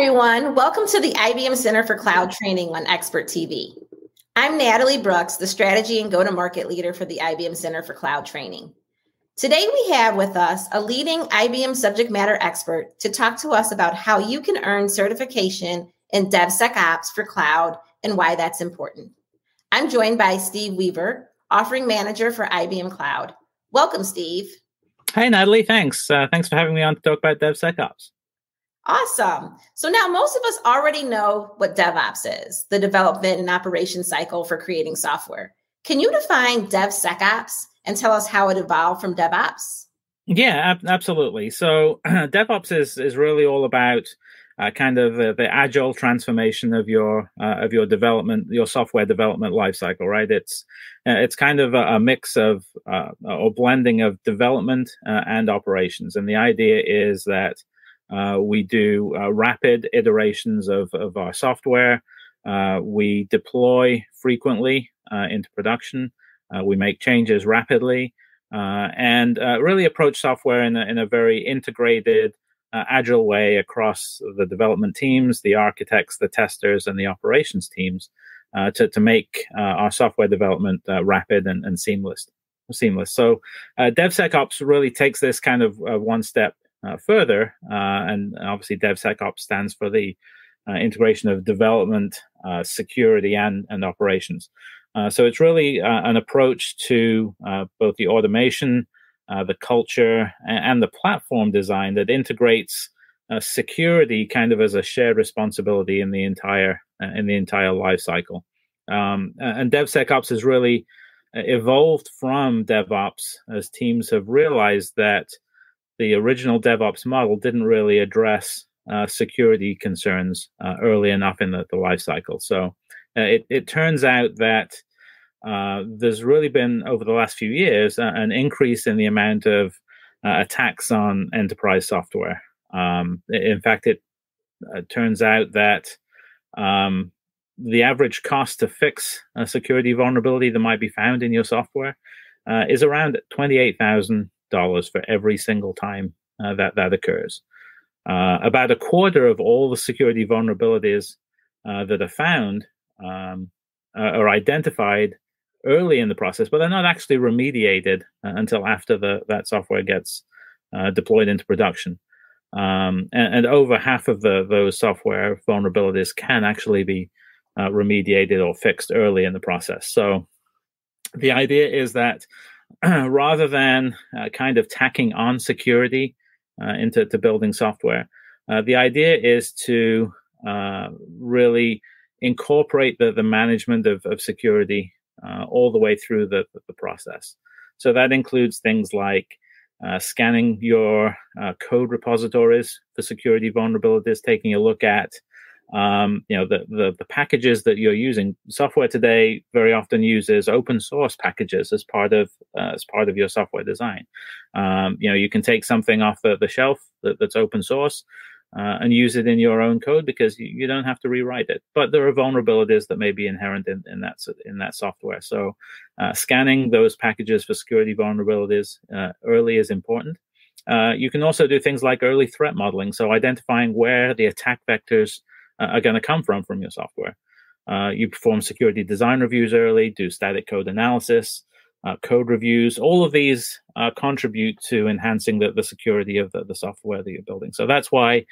everyone. Welcome to the IBM Center for Cloud Training on Expert TV. I'm Natalie Brooks, the strategy and go to market leader for the IBM Center for Cloud Training. Today, we have with us a leading IBM subject matter expert to talk to us about how you can earn certification in DevSecOps for cloud and why that's important. I'm joined by Steve Weaver, offering manager for IBM Cloud. Welcome, Steve. Hi, Natalie. Thanks. Uh, thanks for having me on to talk about DevSecOps. Awesome. So now most of us already know what DevOps is the development and operation cycle for creating software. Can you define DevSecOps and tell us how it evolved from DevOps? Yeah, ab- absolutely. So DevOps is, is really all about uh, kind of the, agile transformation of your uh, of your development, your software development lifecycle, right? It's uh, it's kind of a, a mix of uh, or blending of development and operations, and the idea is that uh, we do uh, rapid iterations of, of our software. Uh, we deploy frequently uh, into production. Uh, we make changes rapidly and really approach software in a, in a very integrated, agile way across the development teams, the architects, the testers, and the operations teams to, to make our software development rapid and, and seamless. Seamless. So, DevSecOps really takes this kind of one step uh, Uh, further. Uh, and obviously, DevSecOps stands for the uh, integration of development, uh, security, and, and operations. Uh, so it's really an approach to both the automation, the culture, and, and, the platform design that integrates security kind of as a shared responsibility in the entire in the entire life cycle. Um, and DevSecOps has really evolved from DevOps as teams have realized that the original DevOps model didn't really address uh, security concerns uh, early enough in the, the life cycle. So uh, it, it turns out that uh, there's really been, over the last few years, an increase in the amount of uh, attacks on enterprise software. Um, in fact, it uh, turns out that um, the average cost to fix a security vulnerability that might be found in your software is around 28,000 dollars for every single time uh, that that occurs. Uh, about a quarter of all the security vulnerabilities uh, that are found um, are identified early in the process, but they're not actually remediated uh, until after the, that software gets uh, deployed into production. Um, and, and, over half of the, those software vulnerabilities can actually be uh, remediated or fixed early in the process. So the idea is that rather than uh, kind of tacking on security uh, into to building software. Uh, the idea is to uh, really incorporate the, the management of, of security uh, all the way through the, the process. So that includes things like uh, scanning your code repositories for security vulnerabilities, taking a look at um, you know the, the, the packages that you're using software today very often uses open source packages as part of uh, as part of your software design. Um, you know you can take something off the, the shelf that, that's open source uh, and use it in your own code because you, you, don't have to rewrite it. But there are vulnerabilities that may be inherent in, in that in that software. So uh, scanning those packages for security vulnerabilities uh, early is important. Uh, you can also do things like early threat modeling. So identifying where the attack vectors are going to come from from your software. Uh, you perform security design reviews early, do static code analysis, uh, code reviews. All of these uh, contribute to enhancing the, the security of the, the software that you're building. So that's why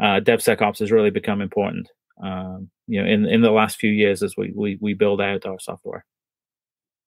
uh, DevSecOps has really become important. Um, you know, in in the last few years as we, we we build out our software.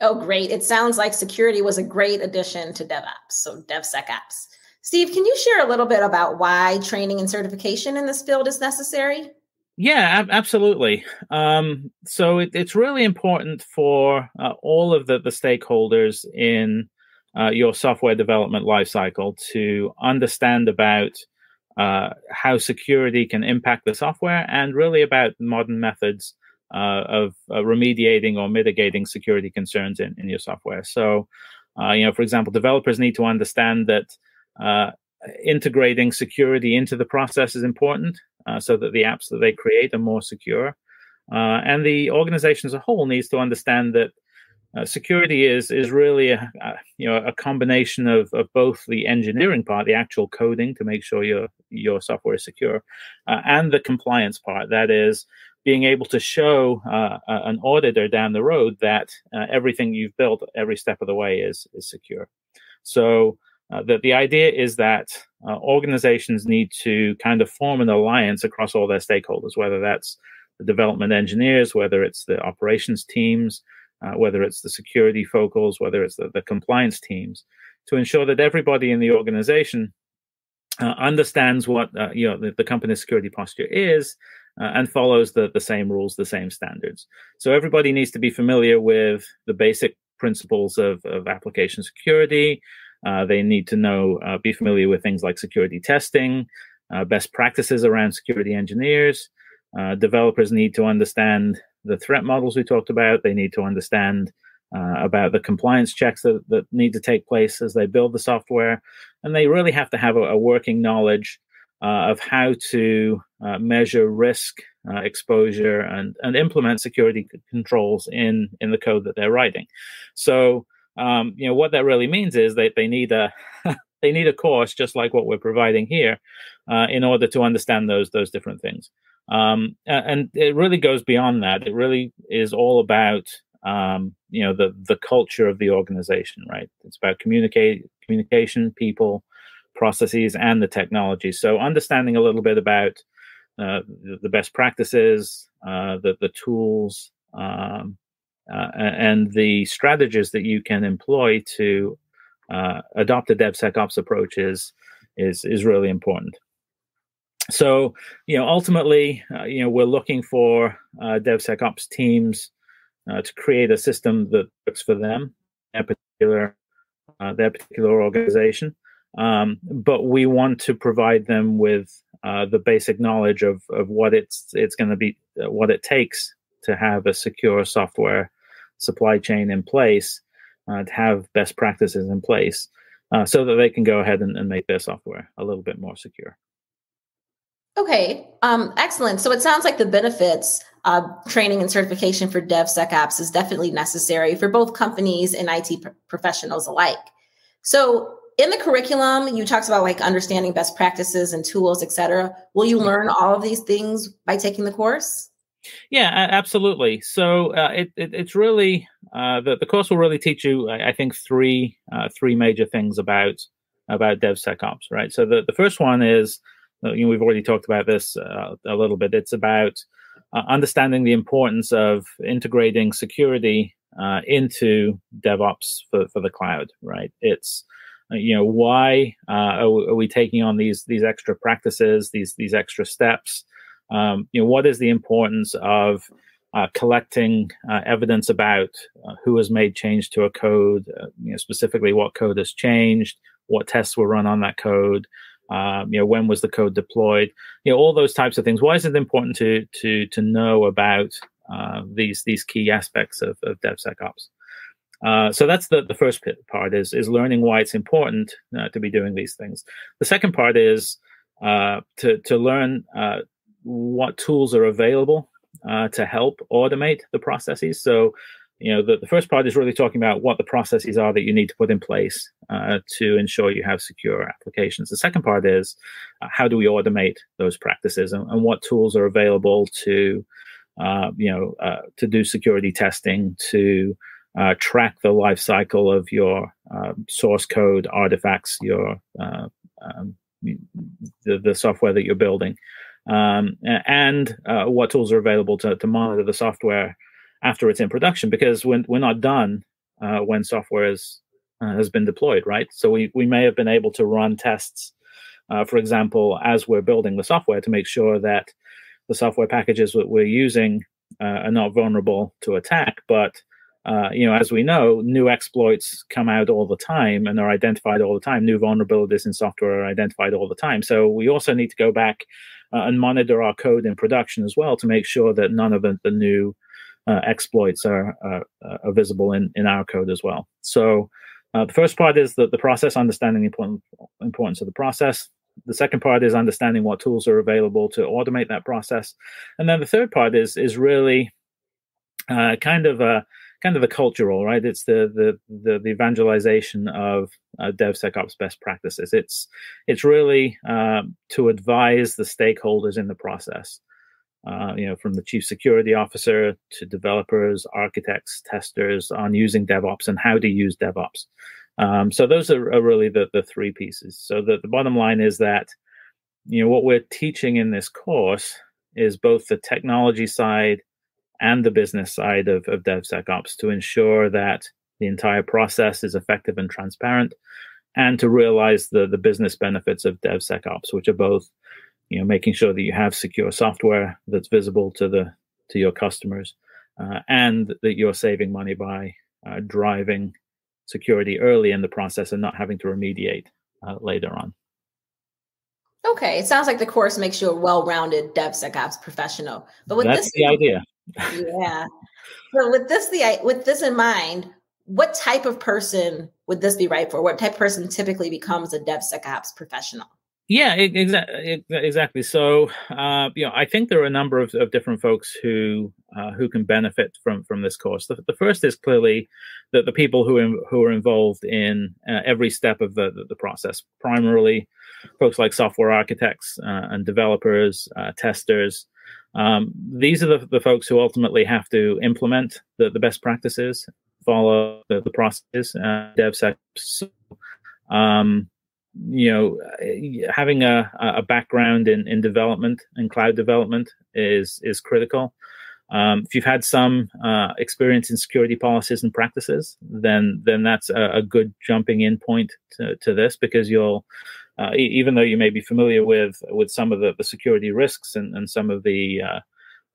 Oh, great! It sounds like security was a great addition to DevOps. So DevSecOps. Steve, can you share a little bit about why training and certification in this field is necessary? Yeah, ab- absolutely. Um, so it, it's really important for uh, all of the, the stakeholders in uh, your software development lifecycle to understand about uh, how security can impact the software and really about modern methods uh, of uh, remediating or mitigating security concerns in, in your software. So, uh, you know, for example, developers need to understand that integrating security into the process is important uh, so that the apps that they create are more secure. Uh, and the organization as a whole needs to understand that uh, security is is really a, a, you know a combination of, of both the engineering part, the actual coding to make sure your your software is secure, uh, and the compliance part. That is being able to show uh, an auditor down the road that uh, everything you've built every step of the way is is secure. So uh, the the idea is that uh, organizations need to kind of form an alliance across all their stakeholders, whether that's the development engineers, whether it's the operations teams uh, whether it's the security focals, whether it's the, the compliance teams, to ensure that everybody in the organization uh, understands what uh, you know the, the, company's security posture is uh, and follows the, the same rules, the same standards. So everybody needs to be familiar with the basic principles of, of application security. Uh, they need to know, uh, be familiar with things like security testing, best practices around security engineers. developers need to understand the threat models we talked about. They need to understand uh, about the compliance checks that, that need to take place as they build the software. And they really have to have a, a working knowledge uh, of how to uh, measure risk uh, exposure and, and implement security c- controls in, in the code that they're writing. So, um, you know, what that really means is that they need a they need a course just like what we're providing here uh, in order to understand those those different things. Um, and it really goes beyond that. It really is all about um, you know the the culture of the organization, right? It's about communicate communication, people, processes, and the technology. So understanding a little bit about uh, the, best practices, uh, the the tools, um, uh, and the strategies that you can employ to uh, adopt a DevSecOps approach is is is really important. So you know ultimately uh, you know we're looking for uh, devsecops teams uh, to create a system that works for them their particular uh, their particular organization. Um, but we want to provide them with the basic knowledge of of what it's it's going to be what it takes to have a secure software supply chain in place to have best practices in place so that they can go ahead and, and make their software a little bit more secure Okay, um, excellent. So it sounds like the benefits of training and certification for DevSecOps is definitely necessary for both companies and IT professionals alike. So in the curriculum, you talked about like understanding best practices and tools, et cetera. Will you learn all of these things by taking the course? Yeah, absolutely. So uh, it, it, it's really uh, the the course will really teach you, I, I think, three uh, three major things about about DevSecOps. Right. So the, the first one is uh, you know, we've already talked about this uh, a little bit. It's about uh, understanding the importance of integrating security into DevOps for, for the cloud, right? It's you know why are, we, are, we taking on these these extra practices, these these extra steps? Um, you know, what is the importance of collecting evidence about who has made change to a code? you know, specifically what code has changed, what tests were run on that code um, you know when was the code deployed? You know all those types of things. Why is it important to to to know about uh, these these key aspects of, of devsecops? Uh, so that's the, the first part is is learning why it's important uh, to be doing these things. The second part is uh, to to learn uh, what tools are available uh, to help automate the processes. So you know the, the first part is really talking about what the processes are that you need to put in place uh, to ensure you have secure applications. The second part is uh, how do we automate those practices and, and what tools are available to uh, you know uh, to do security testing to uh, track the life cycle of your um, source code artifacts your um, the, the software that you're building um, and what tools are available to, to monitor the software after it's in production because we're, we're not done uh, when software is, uh, has been deployed, right? So we, we may have been able to run tests, uh, for example, as we're building the software to make sure that the software packages that we're using uh, are not vulnerable to attack. But uh, you know, as we know, new exploits come out all the time and are identified all the time. New vulnerabilities in software are identified all the time. So we also need to go back uh, and monitor our code in production as well to make sure that none of the, the new uh, exploits are, uh, are, visible in, in our code as well. So uh, the first part is the, the process, understanding the important, importance of the process. The second part is understanding what tools are available to automate that process. And then the third part is is really uh, kind of a kind of the cultural, right? It's the the the, the evangelization of uh, DevSecOps best practices. It's it's really uh, to advise the stakeholders in the process. Uh, you know, from the chief security officer to developers, architects, testers on using DevOps and how to use DevOps. Um, so those are, are, really the the three pieces. So the, the bottom line is that you know what we're teaching in this course is both the technology side and the business side of, of DevSecOps to ensure that the entire process is effective and transparent, and to realize the, the business benefits of DevSecOps, which are both, you know, making sure that you have secure software that's visible to the to your customers, uh, and that you're saving money by uh, driving security early in the process and not having to remediate uh, later on. Okay, it sounds like the course makes you a well-rounded DevSecOps professional. But with that's this, the idea. Yeah. So with this the with this in mind, what type of person would this be right for? What type of person typically becomes a DevSecOps professional? Yeah, exactly. Exactly. So, uh, you know, I think there are a number of, of different folks who uh, who can benefit from from this course. The, the first is clearly that the people who are, who are involved in uh, every step of the, the, the process, primarily folks like software architects uh, and developers, uh, testers. Um, these are the, the folks who ultimately have to implement the, the best practices, follow the, the processes, uh, DevSecOps. Um, you know, uh, having a, a background in, in development and cloud development is is critical. Um, if you've had some uh, experience in security policies and practices, then then that's a, a good jumping in point to, to this because you'll, uh, even though you may be familiar with with some of the, the security risks and, and some of the uh,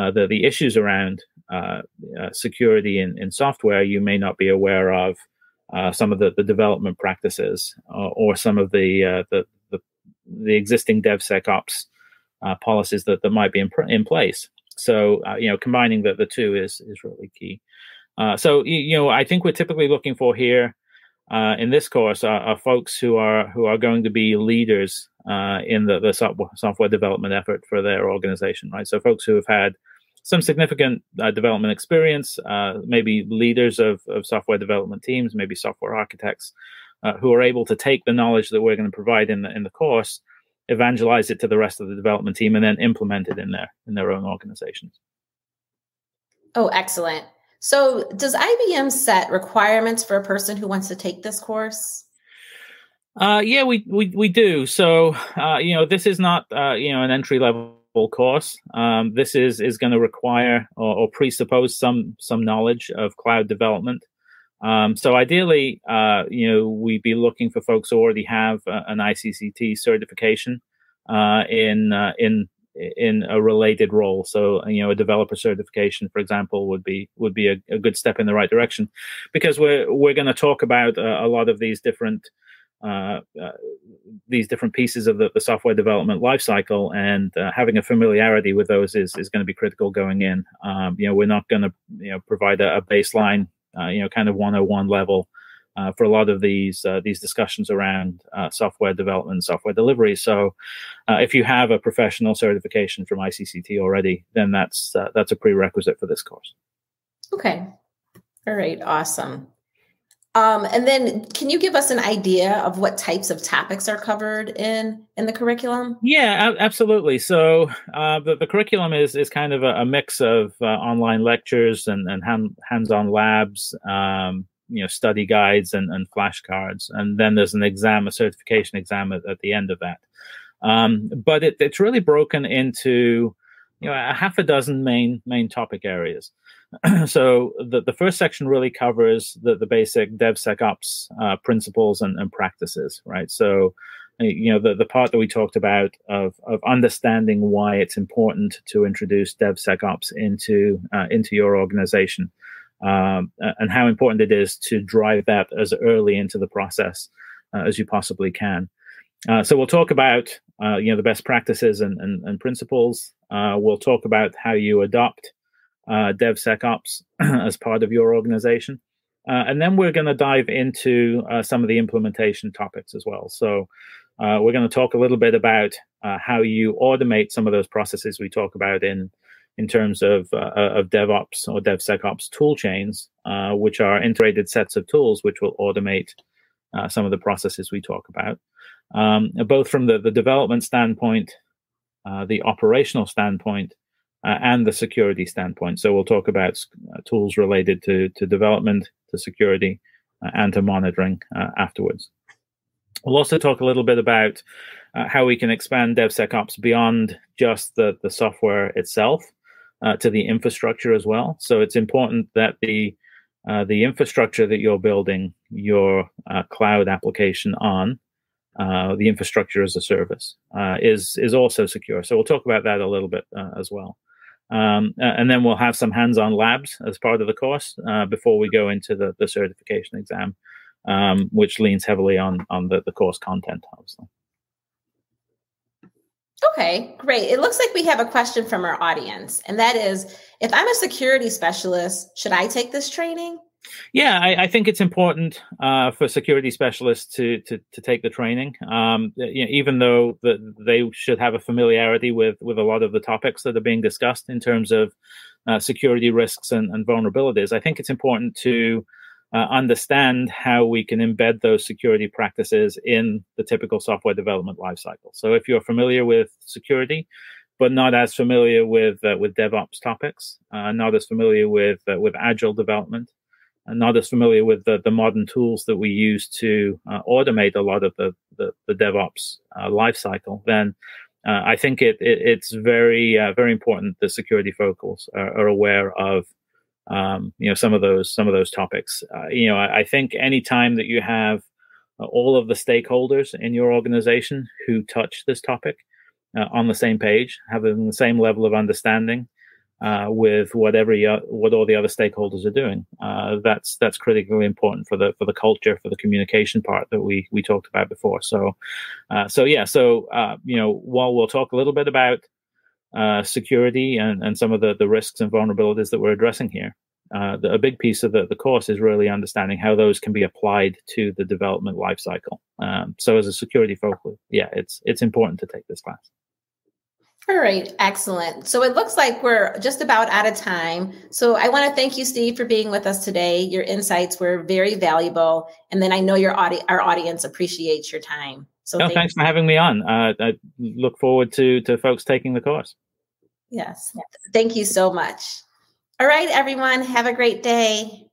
uh the the issues around uh, uh, security in, in software, you may not be aware of some of the, the development practices or some of the, the, the, the existing DevSecOps policies that, that might be in, in place. So you know, combining the, the two is is really key. So you know, I think we're typically looking for here in this course are, are, folks who are who are going to be leaders in the, the software, software development effort for their organization, right? So folks who have had some significant uh, development experience, uh, maybe leaders of, of software development teams, maybe software architects, uh, who are able to take the knowledge that we're going to provide in the in the course, evangelize it to the rest of the development team, and then implement it in their in their own organizations. Oh, excellent! So, does IBM set requirements for a person who wants to take this course? Uh, yeah, we, we we do. So, uh, you know, this is not uh, you know an entry level course. Um, this is is going to require or, or, presuppose some some knowledge of cloud development. Um, so ideally, uh, you know, we'd be looking for folks who already have uh, an ICCT certification uh, in in in a related role. So you know, a developer certification, for example, would be would be a, a good step in the right direction, because we're we're going to talk about uh, a lot of these different uh, uh, these different pieces of the, the software development lifecycle, and uh, having a familiarity with those is, is going to be critical going in. Um, you know, we're not going to you know provide a, a baseline, uh, you know, kind of 101 level uh, for a lot of these these discussions around software development, software delivery. So, if you have a professional certification from ICCT already, then that's that's a prerequisite for this course. Okay. All right. Awesome. Um, and then, can you give us an idea of what types of topics are covered in in the curriculum? Yeah, absolutely. So uh, the, the curriculum is is kind of a, a mix of uh, online lectures and and hand, hands-on labs, um, you know, study guides and, and flashcards, and then there's an exam, a certification exam at, at the end of that. Um, but it, it's really broken into you know a half a dozen main main topic areas. so the, the first section really covers the, the basic DevSecOps uh, principles and, and practices, right? So, uh, you know, the, the part that we talked about of, of understanding why it's important to introduce DevSecOps into uh, into your organization, um, and how important it is to drive that as early into the process uh, as you possibly can. Uh, so we'll talk about uh, you know the best practices and, and, and principles. we'll talk about how you adopt uh, DevSecOps as part of your organization. Uh, and then we're going to dive into uh, some of the implementation topics as well. So uh, we're going to talk a little bit about uh, how you automate some of those processes we talk about in in terms of uh, of DevOps or DevSecOps tool chains, uh, which are integrated sets of tools which will automate uh, some of the processes we talk about, um, both from the, the development standpoint, uh, the operational standpoint, uh, and the security standpoint. So we'll talk about uh, tools related to to development, to security, and to monitoring afterwards. We'll also talk a little bit about how we can expand DevSecOps beyond just the, the software itself uh, to the infrastructure as well. So it's important that the uh, the infrastructure that you're building your uh, cloud application on, uh, the infrastructure as a service, uh, is is also secure. So we'll talk about that a little bit uh, as well. Um, and then we'll have some hands-on labs as part of the course before we go into the, the certification exam, um, which leans heavily on on the, the course content, obviously. Okay, great. It looks like we have a question from our audience, and that is if I'm a security specialist, should I take this training? Yeah, I, I think it's important uh, for security specialists to to, to take the training. Um, you know, even though the, they should have a familiarity with with a lot of the topics that are being discussed in terms of uh, security risks and, and vulnerabilities, I think it's important to uh, understand how we can embed those security practices in the typical software development lifecycle. So if you're familiar with security, but not as familiar with uh, with DevOps topics, uh, not as familiar with uh, with agile development, and not as familiar with the, the modern tools that we use to uh, automate a lot of the the, the DevOps uh, lifecycle, then I think it, it, it's very very important that security folks are, are aware of um, you know some of those some of those topics. Uh, you know, I, I, think anytime that you have uh, all of the stakeholders in your organization who touch this topic uh, on the same page, having the same level of understanding uh, with whatever what all the other stakeholders are doing, uh, that's that's critically important for the for the culture, for the communication part that we we talked about before. So, uh, so yeah, so you know, while we'll talk a little bit about uh, security and, and some of the, the risks and vulnerabilities that we're addressing here. Uh, the, a big piece of the, the course is really understanding how those can be applied to the development lifecycle. Um, so, as a security focus, yeah, it's it's important to take this class. All right, excellent. So it looks like we're just about out of time. So I want to thank you, Steve, for being with us today. Your insights were very valuable, and then I know your audi- our audience appreciates your time. So no, thanks for having me on. Uh, I look forward to to folks taking the course. Yes, thank you so much. All right, everyone, have a great day.